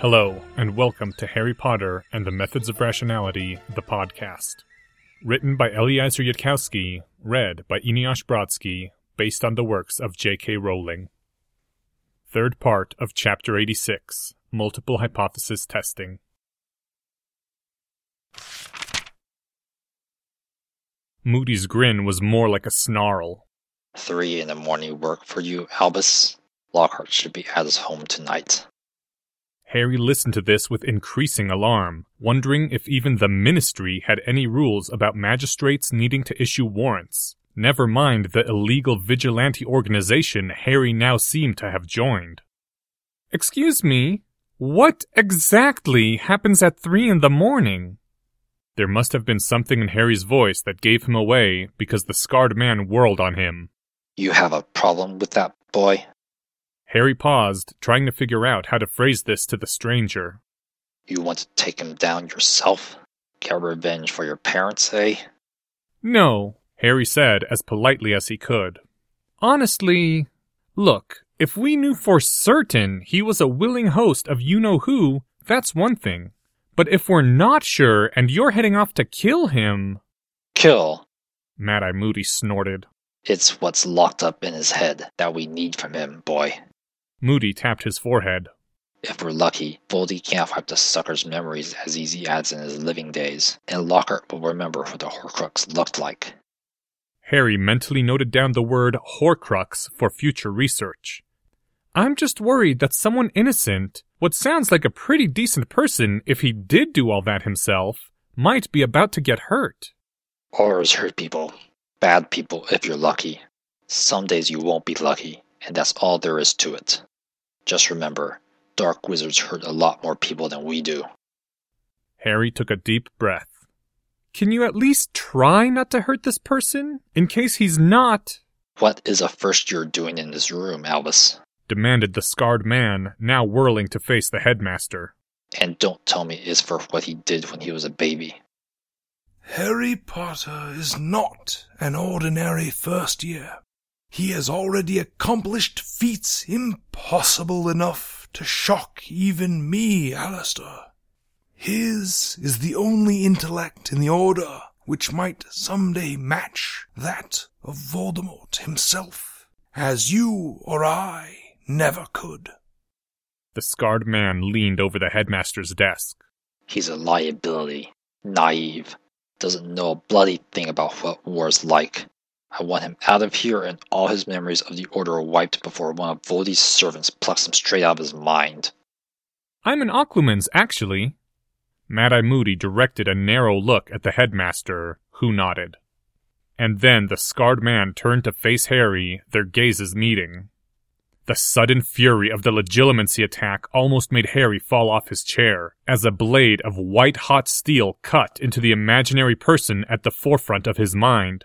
Hello, and welcome to Harry Potter and the Methods of Rationality, the podcast. Written by Eliezer Yudkowsky, read by Eneasz Brodsky, based on the works of J.K. Rowling. Third part of Chapter 86 Multiple Hypothesis Testing. Moody's grin was more like a snarl. Three in the morning work for you, Albus. Lockhart should be at his home tonight. Harry listened to this with increasing alarm, wondering if even the Ministry had any rules about magistrates needing to issue warrants. Never mind the illegal vigilante organization Harry now seemed to have joined. Excuse me, what exactly happens at three in the morning? There must have been something in Harry's voice that gave him away because the scarred man whirled on him. You have a problem with that boy? Harry paused, trying to figure out how to phrase this to the stranger. You want to take him down yourself? Get revenge for your parents, eh? No, Harry said as politely as he could. Honestly, look, if we knew for certain he was a willing host of you know who, that's one thing. But if we're not sure and you're heading off to kill him. Kill? Mad Eye Moody snorted. It's what's locked up in his head that we need from him, boy. Moody tapped his forehead. If we're lucky, Voldy can't wipe the sucker's memories as easy as in his living days, and Lockhart will remember what the Horcrux looked like. Harry mentally noted down the word Horcrux for future research. I'm just worried that someone innocent, what sounds like a pretty decent person if he did do all that himself, might be about to get hurt. Horrors hurt people. Bad people if you're lucky. Some days you won't be lucky, and that's all there is to it. Just remember, dark wizards hurt a lot more people than we do. Harry took a deep breath. Can you at least try not to hurt this person? In case he's not. What is a first year doing in this room, Albus? demanded the scarred man, now whirling to face the headmaster. And don't tell me it's for what he did when he was a baby. Harry Potter is not an ordinary first year. He has already accomplished feats impossible enough to shock even me, Alastor. His is the only intellect in the Order which might someday match that of Voldemort himself, as you or I never could. The scarred man leaned over the headmaster's desk. He's a liability, naive, doesn't know a bloody thing about what war's like. I want him out of here and all his memories of the Order wiped before one of Voldy's servants plucks him straight out of his mind. I'm an Occlumens, actually. Mad Eye Moody directed a narrow look at the headmaster, who nodded. And then the scarred man turned to face Harry, their gazes meeting. The sudden fury of the legilimency attack almost made Harry fall off his chair, as a blade of white hot steel cut into the imaginary person at the forefront of his mind.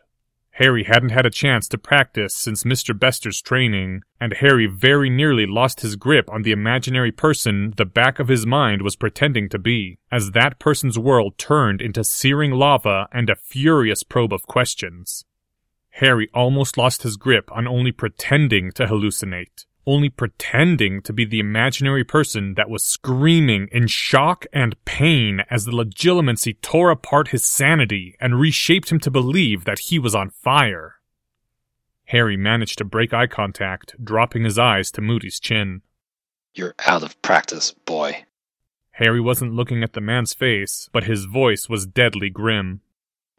Harry hadn't had a chance to practice since Mr. Bester's training, and Harry very nearly lost his grip on the imaginary person the back of his mind was pretending to be, as that person's world turned into searing lava and a furious probe of questions. Harry almost lost his grip on only pretending to hallucinate, only pretending to be the imaginary person that was screaming in shock and pain as the legilimency tore apart his sanity and reshaped him to believe that he was on fire. Harry managed to break eye contact, dropping his eyes to Moody's chin. You're out of practice, boy. Harry wasn't looking at the man's face, but his voice was deadly grim.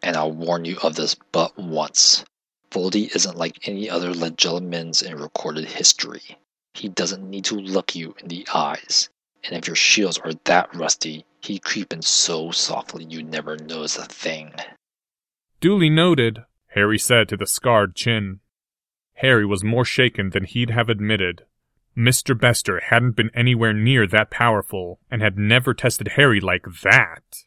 And I'll warn you of this but once. Voldy isn't like any other legilimens in recorded history. He doesn't need to look you in the eyes. And if your shields are that rusty, he'd creep in so softly you'd never notice a thing. Duly noted, Harry said to the scarred chin. Harry was more shaken than he'd have admitted. Mr. Bester hadn't been anywhere near that powerful, and had never tested Harry like that.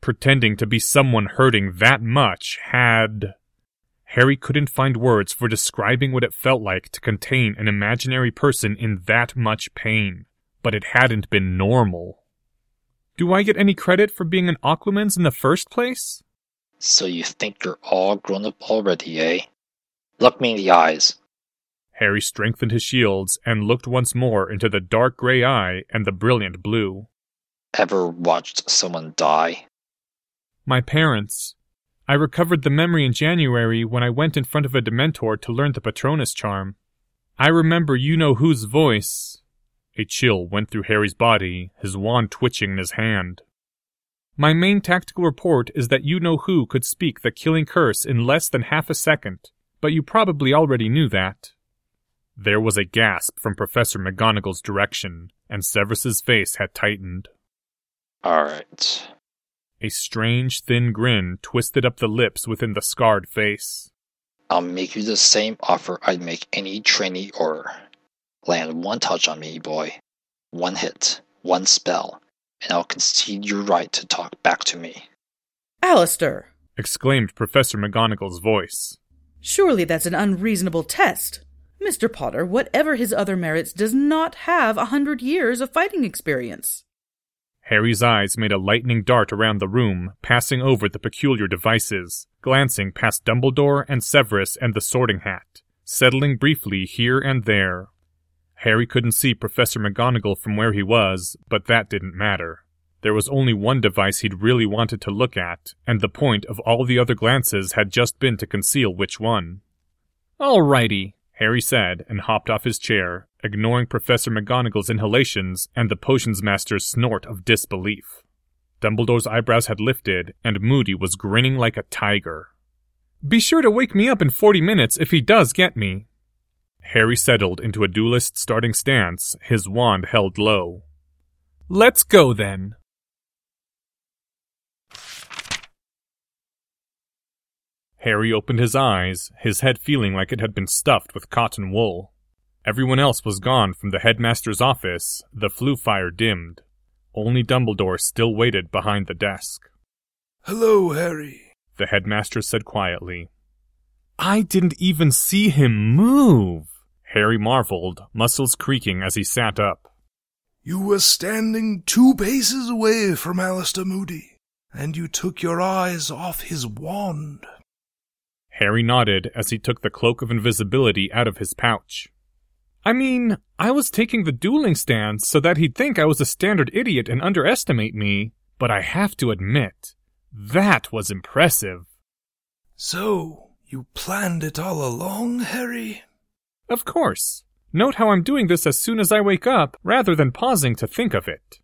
Pretending to be someone hurting that much had. Harry couldn't find words for describing what it felt like to contain an imaginary person in that much pain, but it hadn't been normal. Do I get any credit for being an Occlumens in the first place? So you think you're all grown up already, eh? Look me in the eyes. Harry strengthened his shields and looked once more into the dark gray eye and the brilliant blue. Ever watched someone die? My parents. I recovered the memory in January when I went in front of a Dementor to learn the Patronus charm. I remember you know whose voice. A chill went through Harry's body, his wand twitching in his hand. My main tactical report is that you know who could speak the killing curse in less than half a second, but you probably already knew that. There was a gasp from Professor McGonagall's direction, and Severus's face had tightened. Alright. A strange, thin grin twisted up the lips within the scarred face. I'll make you the same offer I'd make any trainee or land one touch on me, boy. One hit, one spell, and I'll concede your right to talk back to me. Alastor! exclaimed Professor McGonagall's voice. Surely that's an unreasonable test. Mr. Potter, whatever his other merits, does not have a hundred years of fighting experience. Harry's eyes made a lightning dart around the room, passing over the peculiar devices, glancing past Dumbledore and Severus and the sorting hat, settling briefly here and there. Harry couldn't see Professor McGonagall from where he was, but that didn't matter. There was only one device he'd really wanted to look at, and the point of all the other glances had just been to conceal which one. Alrighty, Harry said and hopped off his chair, ignoring Professor McGonagall's inhalations and the potions master's snort of disbelief. Dumbledore's eyebrows had lifted, and Moody was grinning like a tiger. Be sure to wake me up in forty minutes if he does get me. Harry settled into a duelist starting stance, his wand held low. Let's go then. Harry opened his eyes, his head feeling like it had been stuffed with cotton wool. Everyone else was gone from the headmaster's office, the flue fire dimmed. Only Dumbledore still waited behind the desk. Hello, Harry, the headmaster said quietly. I didn't even see him move. Harry marveled, muscles creaking as he sat up. You were standing two paces away from Alastor Moody, and you took your eyes off his wand. Harry nodded as he took the cloak of invisibility out of his pouch. I mean, I was taking the dueling stance so that he'd think I was a standard idiot and underestimate me, but I have to admit, that was impressive. So, you planned it all along, Harry? Of course. Note how I'm doing this as soon as I wake up, rather than pausing to think of it.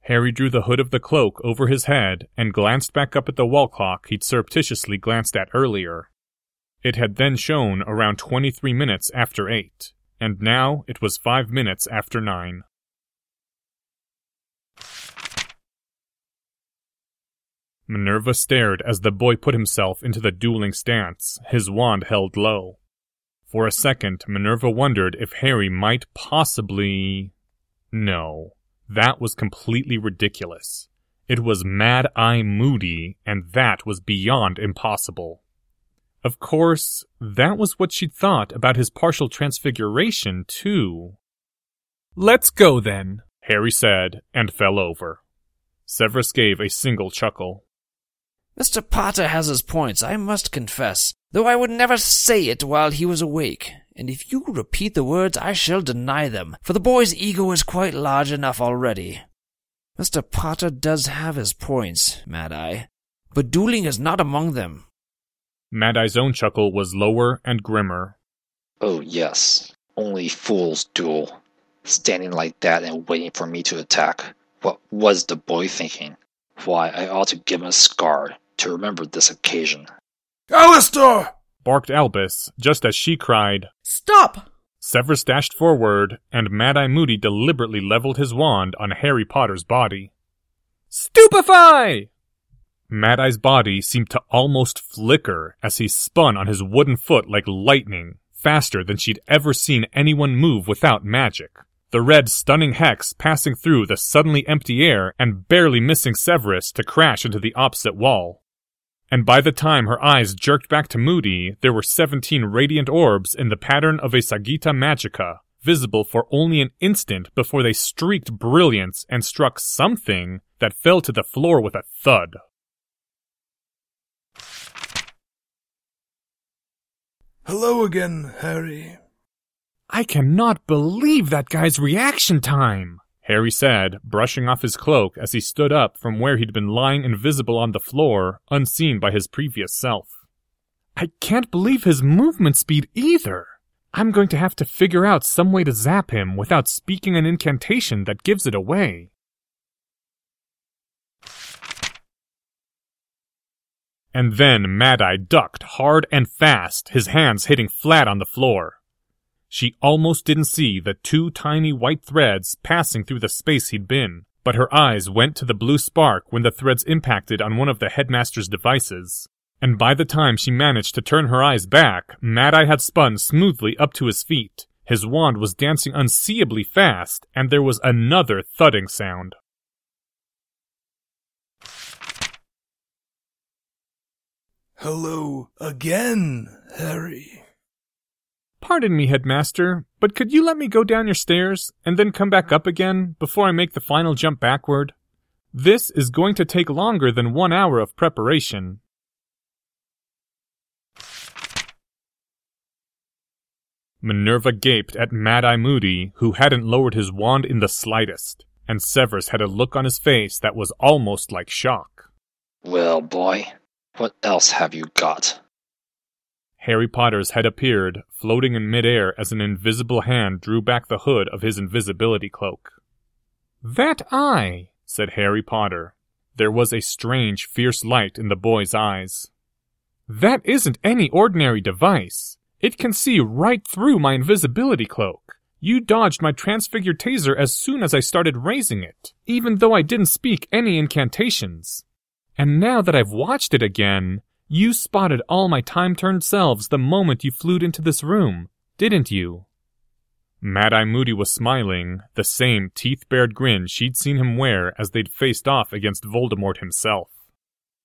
Harry drew the hood of the cloak over his head and glanced back up at the wall clock he'd surreptitiously glanced at earlier. It had then shown around 23 minutes after 8, and now it was 5 minutes after 9. Minerva stared as the boy put himself into the dueling stance, his wand held low. For a second, Minerva wondered if Harry might possibly. No, that was completely ridiculous. It was Mad Eye Moody, and that was beyond impossible. Of course, that was what she'd thought about his partial transfiguration, too. Let's go then, Harry said, and fell over. Severus gave a single chuckle. Mr. Potter has his points, I must confess, though I would never say it while he was awake. And if you repeat the words, I shall deny them, for the boy's ego is quite large enough already. Mr. Potter does have his points, Mad Eye, but dueling is not among them. Mad Eye's own chuckle was lower and grimmer. Oh, yes. Only fools duel. Standing like that and waiting for me to attack. What was the boy thinking? Why, I ought to give him a scar to remember this occasion. Alastor! barked Albus, just as she cried, Stop! Severus dashed forward, and Mad Eye Moody deliberately leveled his wand on Harry Potter's body. Stupefy! Mad Eye's body seemed to almost flicker as he spun on his wooden foot like lightning, faster than she'd ever seen anyone move without magic. The red stunning hex passing through the suddenly empty air and barely missing Severus to crash into the opposite wall. And by the time her eyes jerked back to Moody, there were 17 radiant orbs in the pattern of a Sagitta Magica, visible for only an instant before they streaked brilliance and struck something that fell to the floor with a thud. Hello again, Harry. I cannot believe that guy's reaction time, Harry said, brushing off his cloak as he stood up from where he'd been lying invisible on the floor, unseen by his previous self. I can't believe his movement speed either. I'm going to have to figure out some way to zap him without speaking an incantation that gives it away. And then Mad Eye ducked hard and fast, his hands hitting flat on the floor. She almost didn't see the two tiny white threads passing through the space he'd been, but her eyes went to the blue spark when the threads impacted on one of the headmaster's devices. And by the time she managed to turn her eyes back, Mad Eye had spun smoothly up to his feet. His wand was dancing unseeably fast, and there was another thudding sound. Hello again, Harry. Pardon me, headmaster, but could you let me go down your stairs and then come back up again before I make the final jump backward? This is going to take longer than one hour of preparation. Minerva gaped at Mad Eye Moody, who hadn't lowered his wand in the slightest, and Severus had a look on his face that was almost like shock. Well, boy, what else have you got? Harry Potter's head appeared, floating in midair as an invisible hand drew back the hood of his invisibility cloak. That eye, said Harry Potter. There was a strange, fierce light in the boy's eyes. That isn't any ordinary device. It can see right through my invisibility cloak. You dodged my transfigured taser as soon as I started raising it, even though I didn't speak any incantations. And now that I've watched it again, you spotted all my time-turned selves the moment you flew into this room, didn't you? Mad Eye Moody was smiling, the same teeth-bared grin she'd seen him wear as they'd faced off against Voldemort himself.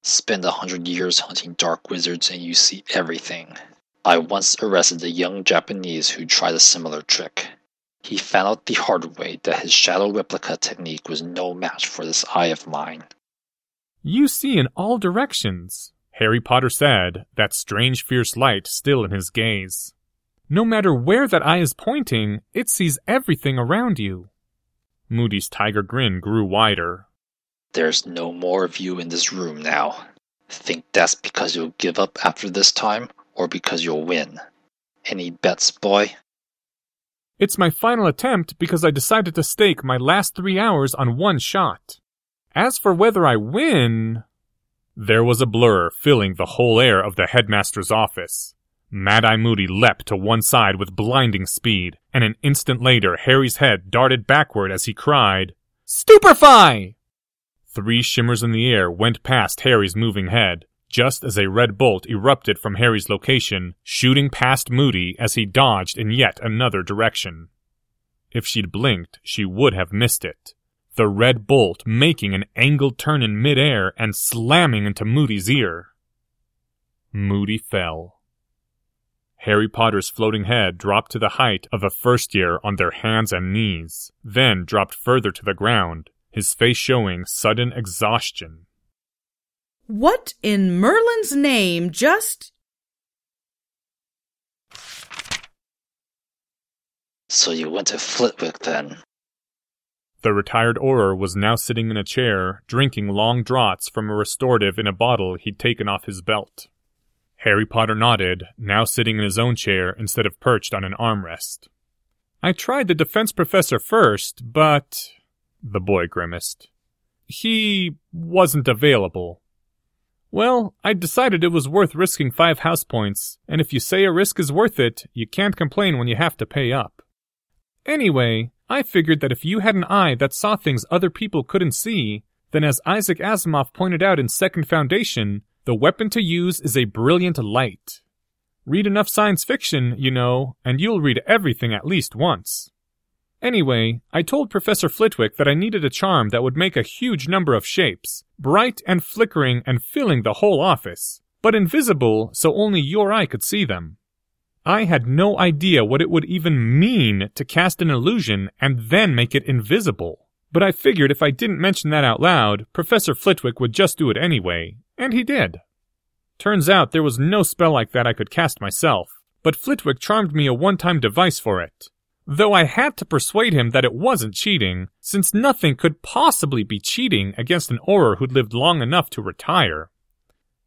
Spend a hundred years hunting dark wizards and you see everything. I once arrested a young Japanese who tried a similar trick. He found out the hard way that his shadow replica technique was no match for this eye of mine. You see in all directions, Harry Potter said, that strange fierce light still in his gaze. No matter where that eye is pointing, it sees everything around you. Moody's tiger grin grew wider. There's no more of you in this room now. Think that's because you'll give up after this time, or because you'll win? Any bets, boy? It's my final attempt because I decided to stake my last three hours on one shot. As for whether I win, there was a blur filling the whole air of the headmaster's office. Mad Eye Moody leapt to one side with blinding speed, and an instant later Harry's head darted backward as he cried, Stupefy! Three shimmers in the air went past Harry's moving head, just as a red bolt erupted from Harry's location, shooting past Moody as he dodged in yet another direction. If she'd blinked, she would have missed it the red bolt making an angled turn in midair and slamming into Moody's ear. Moody fell. Harry Potter's floating head dropped to the height of a first year on their hands and knees, then dropped further to the ground, his face showing sudden exhaustion. What in Merlin's name just. So you went to Flitwick then? The retired Auror was now sitting in a chair, drinking long draughts from a restorative in a bottle he'd taken off his belt. Harry Potter nodded, now sitting in his own chair instead of perched on an armrest. I tried the defense professor first, but. The boy grimaced. He wasn't available. Well, I decided it was worth risking five house points, and if you say a risk is worth it, you can't complain when you have to pay up. Anyway, I figured that if you had an eye that saw things other people couldn't see, then as Isaac Asimov pointed out in Second Foundation, the weapon to use is a brilliant light. Read enough science fiction, you know, and you'll read everything at least once. Anyway, I told Professor Flitwick that I needed a charm that would make a huge number of shapes, bright and flickering and filling the whole office, but invisible so only your eye could see them. I had no idea what it would even mean to cast an illusion and then make it invisible. But I figured if I didn't mention that out loud, Professor Flitwick would just do it anyway, and he did. Turns out there was no spell like that I could cast myself, but Flitwick charmed me a one-time device for it. though I had to persuade him that it wasn't cheating, since nothing could possibly be cheating against an Auror who'd lived long enough to retire.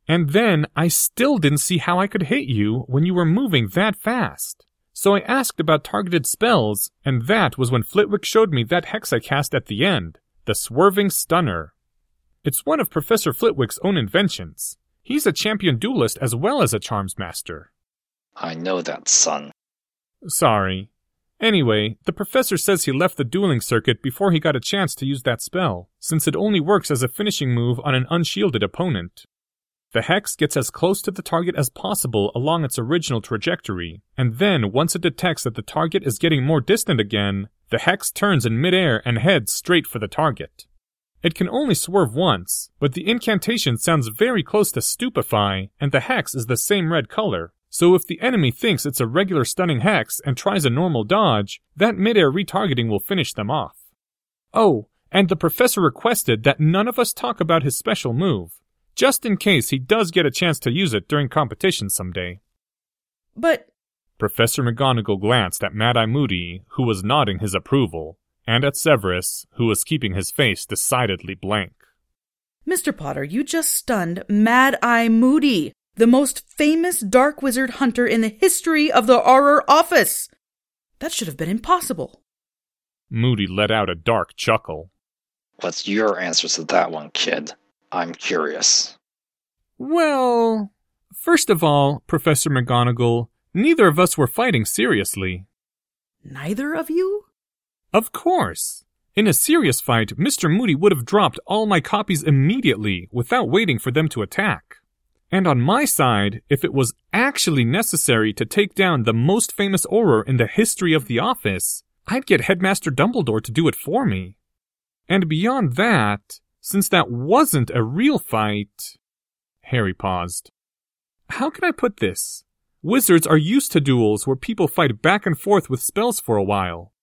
And then I still didn't see how I could hit you when you were moving that fast. So I asked about targeted spells, and that was when Flitwick showed me that hex I cast at the end, the Swerving Stunner. It's one of Professor Flitwick's own inventions. He's a champion duelist as well as a charms master. I know that, son. Sorry. Anyway, the professor says he left the dueling circuit before he got a chance to use that spell, since it only works as a finishing move on an unshielded opponent. The hex gets as close to the target as possible along its original trajectory, and then once it detects that the target is getting more distant again, the hex turns in midair and heads straight for the target. It can only swerve once, but the incantation sounds very close to stupefy, and the hex is the same red color, so if the enemy thinks it's a regular stunning hex and tries a normal dodge, that midair retargeting will finish them off. Oh, and the professor requested that none of us talk about his special move, just in case he does get a chance to use it during competition someday. But Professor McGonagall glanced at Mad Eye Moody, who was nodding his approval, and at Severus, who was keeping his face decidedly blank. Mr. Potter, you just stunned Mad Eye Moody, the most famous dark wizard hunter in the history of the Auror office. That should have been impossible. Moody let out a dark chuckle. What's your answer to that one, kid? I'm curious. Well, first of all, Professor McGonagall, neither of us were fighting seriously. Neither of you? Of course. In a serious fight, Mr. Moody would have dropped all my copies immediately without waiting for them to attack. And on my side, if it was actually necessary to take down the most famous Auror in the history of the office, I'd get Headmaster Dumbledore to do it for me. And beyond that, since that wasn't a real fight. Harry paused. How can I put this? Wizards are used to duels where people fight back and forth with spells for a while.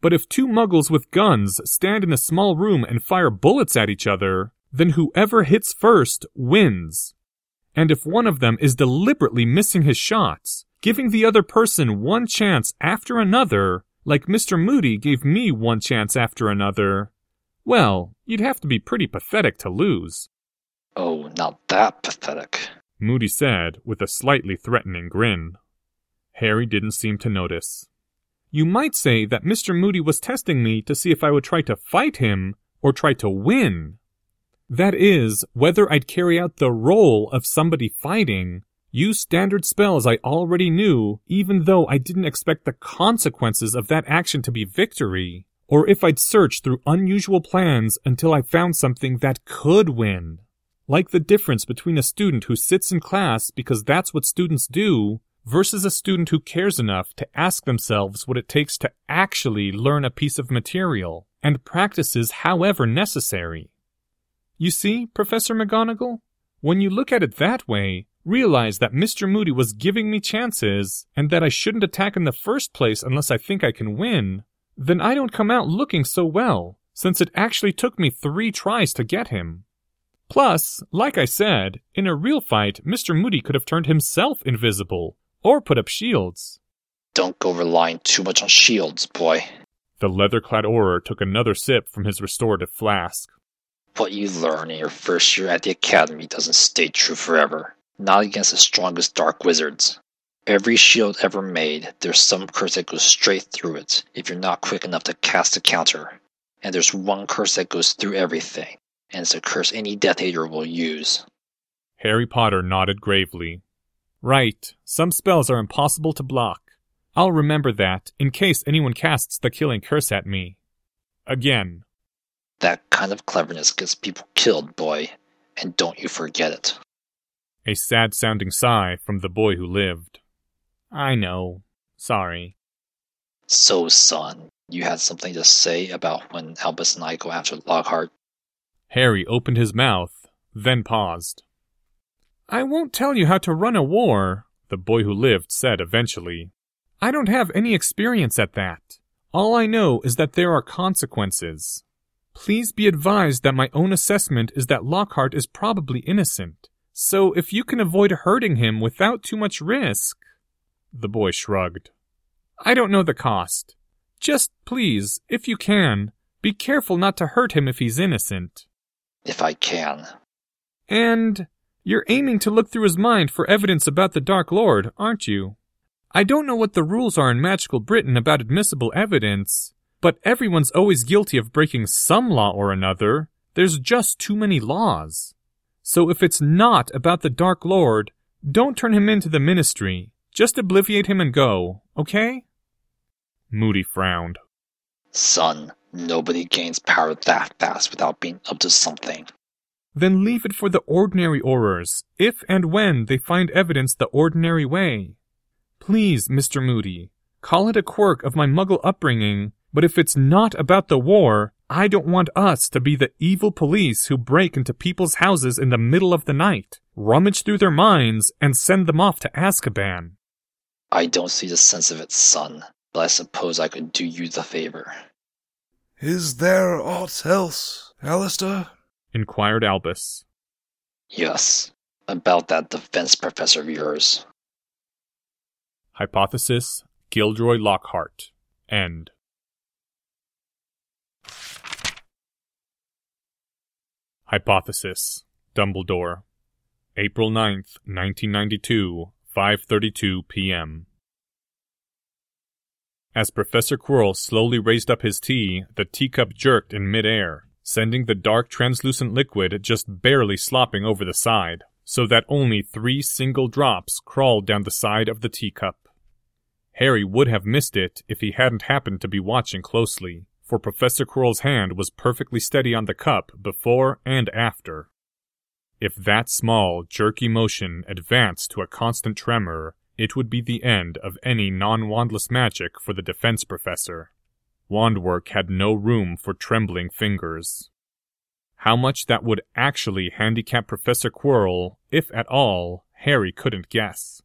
But if two muggles with guns stand in a small room and fire bullets at each other, then whoever hits first wins. And if one of them is deliberately missing his shots, giving the other person one chance after another, like Mr. Moody gave me one chance after another, well, you'd have to be pretty pathetic to lose. Oh, not that pathetic. Moody said with a slightly threatening grin. Harry didn't seem to notice. You might say that Mr. Moody was testing me to see if I would try to fight him or try to win. That is, whether I'd carry out the role of somebody fighting, use standard spells I already knew, even though I didn't expect the consequences of that action to be victory, or if I'd search through unusual plans until I found something that could win. Like the difference between a student who sits in class because that's what students do versus a student who cares enough to ask themselves what it takes to actually learn a piece of material and practices however necessary. You see, Professor McGonagall? When you look at it that way, realize that Mr. Moody was giving me chances, and that I shouldn't attack in the first place unless I think I can win, then I don't come out looking so well, since it actually took me three tries to get him. Plus, like I said, in a real fight, Mr. Moody could have turned himself invisible, or put up shields. Don't go relying too much on shields, boy. The leather clad Auror took another sip from his restorative flask. What you learn in your first year at the academy doesn't stay true forever. Not against the strongest dark wizards. Every shield ever made, there's some curse that goes straight through it if you're not quick enough to cast a counter. And there's one curse that goes through everything, and it's a curse any Death Eater will use. Harry Potter nodded gravely. Right, some spells are impossible to block. I'll remember that in case anyone casts the killing curse at me. Again. That kind of cleverness gets people killed, boy, and don't you forget it. A sad sounding sigh from the boy who lived. I know. Sorry. So, son, you had something to say about when Albus and I go after Lockhart? Harry opened his mouth, then paused. I won't tell you how to run a war, the boy who lived said eventually. I don't have any experience at that. All I know is that there are consequences. Please be advised that my own assessment is that Lockhart is probably innocent. So if you can avoid hurting him without too much risk. The boy shrugged. I don't know the cost. Just please, if you can, be careful not to hurt him if he's innocent. If I can. And you're aiming to look through his mind for evidence about the Dark Lord, aren't you? I don't know what the rules are in magical Britain about admissible evidence, but everyone's always guilty of breaking some law or another. There's just too many laws. So if it's not about the Dark Lord, don't turn him into the ministry. Just obliviate him and go, okay? Moody frowned. Son, nobody gains power that fast without being up to something. Then leave it for the ordinary Aurors, if and when they find evidence the ordinary way. Please, Mr. Moody, call it a quirk of my muggle upbringing, but if it's not about the war, I don't want us to be the evil police who break into people's houses in the middle of the night, rummage through their minds, and send them off to Azkaban. I don't see the sense of it, son, but I suppose I could do you the favor. Is there aught else, Alastor? inquired Albus. Yes, about that defense professor of yours. Hypothesis Gilderoy Lockhart. End. Hypothesis Dumbledore. April 9th, 1992, 5:32 p.m. As Professor Quirrell slowly raised up his tea, the teacup jerked in midair, sending the dark translucent liquid just barely slopping over the side, so that only three single drops crawled down the side of the teacup. Harry would have missed it if he hadn't happened to be watching closely, for Professor Quirrell's hand was perfectly steady on the cup before and after. If that small, jerky motion advanced to a constant tremor, it would be the end of any non-wandless magic for the defense professor. Wand work had no room for trembling fingers. How much that would actually handicap Professor Quirrell, if at all, Harry couldn't guess.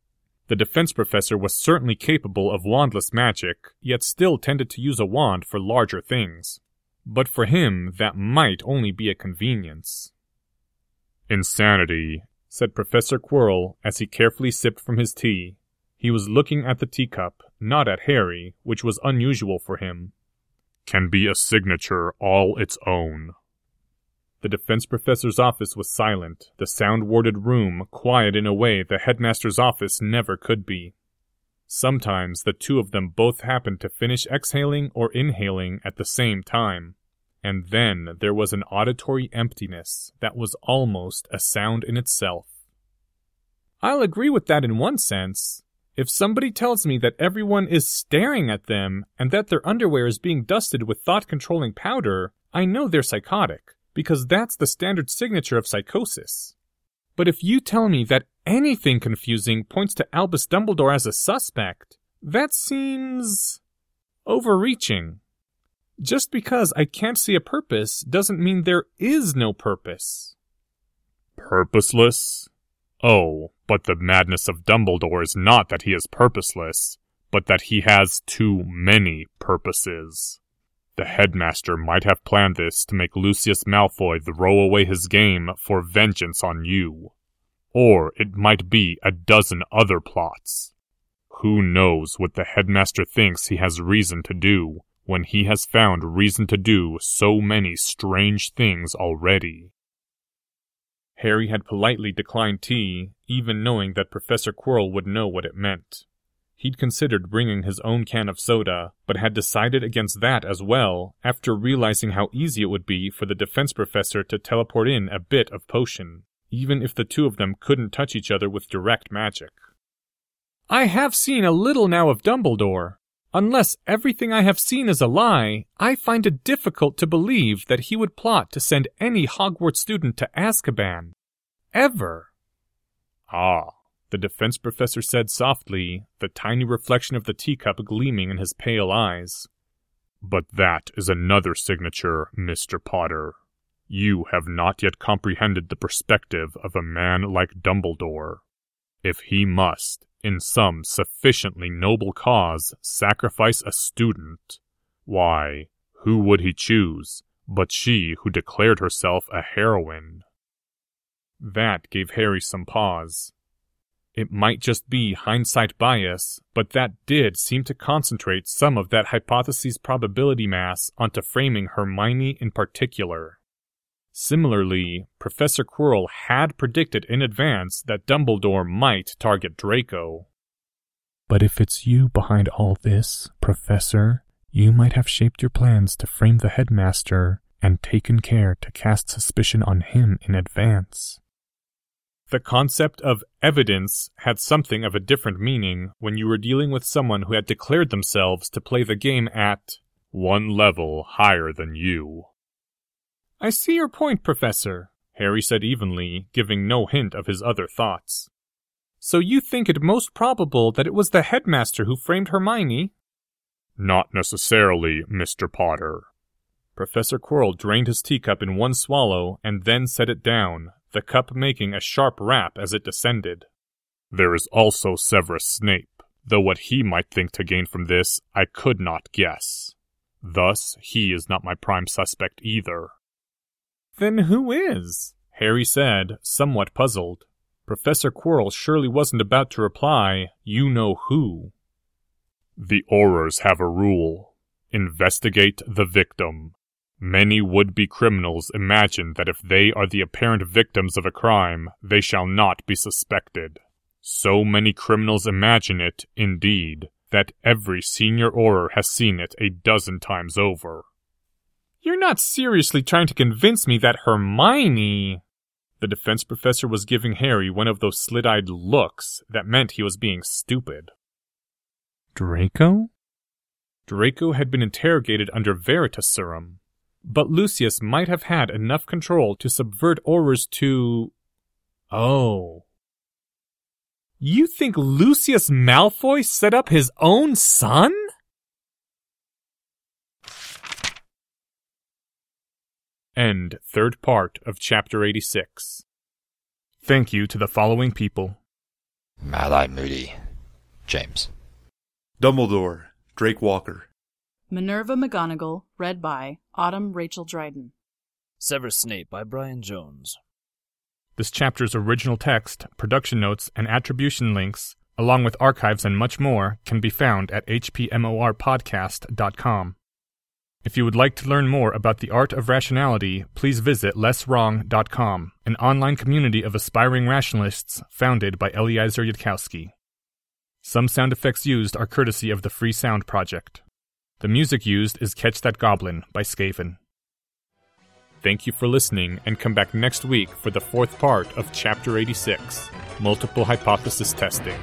The defense professor was certainly capable of wandless magic, yet still tended to use a wand for larger things. But for him, that might only be a convenience. Insanity, said Professor Quirrell as he carefully sipped from his tea. He was looking at the teacup, not at Harry, which was unusual for him. Can be a signature all its own. The defense professor's office was silent, the sound warded room quiet in a way the headmaster's office never could be. Sometimes the two of them both happened to finish exhaling or inhaling at the same time, and then there was an auditory emptiness that was almost a sound in itself. I'll agree with that in one sense. If somebody tells me that everyone is staring at them and that their underwear is being dusted with thought controlling powder, I know they're psychotic because that's the standard signature of psychosis. But if you tell me that anything confusing points to Albus Dumbledore as a suspect, that seems overreaching. Just because I can't see a purpose doesn't mean there is no purpose. Purposeless? Oh, but the madness of Dumbledore is not that he is purposeless, but that he has too many purposes. The headmaster might have planned this to make Lucius Malfoy throw away his game for vengeance on you. Or it might be a dozen other plots. Who knows what the headmaster thinks he has reason to do when he has found reason to do so many strange things already? Harry had politely declined tea, even knowing that Professor Quirrell would know what it meant. He'd considered bringing his own can of soda, but had decided against that as well after realizing how easy it would be for the defense professor to teleport in a bit of potion, even if the two of them couldn't touch each other with direct magic. I have seen a little now of Dumbledore. Unless everything I have seen is a lie, I find it difficult to believe that he would plot to send any Hogwarts student to Azkaban. Ever. Ah, the defense professor said softly, the tiny reflection of the teacup gleaming in his pale eyes. But that is another signature, Mr. Potter. You have not yet comprehended the perspective of a man like Dumbledore. If he must, in some sufficiently noble cause, sacrifice a student, why, who would he choose but she who declared herself a heroine? That gave Harry some pause. It might just be hindsight bias, but that did seem to concentrate some of that hypothesis probability mass onto framing Hermione in particular. Similarly, Professor Quirrell had predicted in advance that Dumbledore might target Draco. But if it's you behind all this, Professor, you might have shaped your plans to frame the headmaster and taken care to cast suspicion on him in advance. The concept of evidence had something of a different meaning when you were dealing with someone who had declared themselves to play the game at one level higher than you. I see your point, Professor, Harry said evenly, giving no hint of his other thoughts. So you think it most probable that it was the headmaster who framed Hermione? Not necessarily, Mr. Potter. Professor Quirrell drained his teacup in one swallow and then set it down, the cup making a sharp rap as it descended. There is also Severus Snape, though what he might think to gain from this I could not guess. Thus, he is not my prime suspect either. Then who is? Harry said, somewhat puzzled. Professor Quirrell surely wasn't about to reply, you know who. The Aurors have a rule. Investigate the victim. Many would-be criminals imagine that if they are the apparent victims of a crime, they shall not be suspected. So many criminals imagine it, indeed, that every senior Auror has seen it a dozen times over. You're not seriously trying to convince me that Hermione... The defense professor was giving Harry one of those slit-eyed looks that meant he was being stupid. Draco? Draco had been interrogated under Veritaserum, but Lucius might have had enough control to subvert Aurors to. Oh. You think Lucius Malfoy set up his own son? End third part of chapter 86. Thank you to the following people Mad Eye Moody. James. Dumbledore, Drake Walker. Minerva McGonagall, read by Autumn Rachel Dryden. Severus Snape by Brian Jones. This chapter's original text, production notes, and attribution links, along with archives and much more, can be found at hpmorpodcast.com. If you would like to learn more about the art of rationality, please visit lesswrong.com, an online community of aspiring rationalists founded by Eliezer Yudkowsky. Some sound effects used are courtesy of the Free Sound Project. The music used is Catch That Goblin by Skaven. Thank you for listening, and come back next week for the fourth part of Chapter 86 Multiple Hypothesis Testing.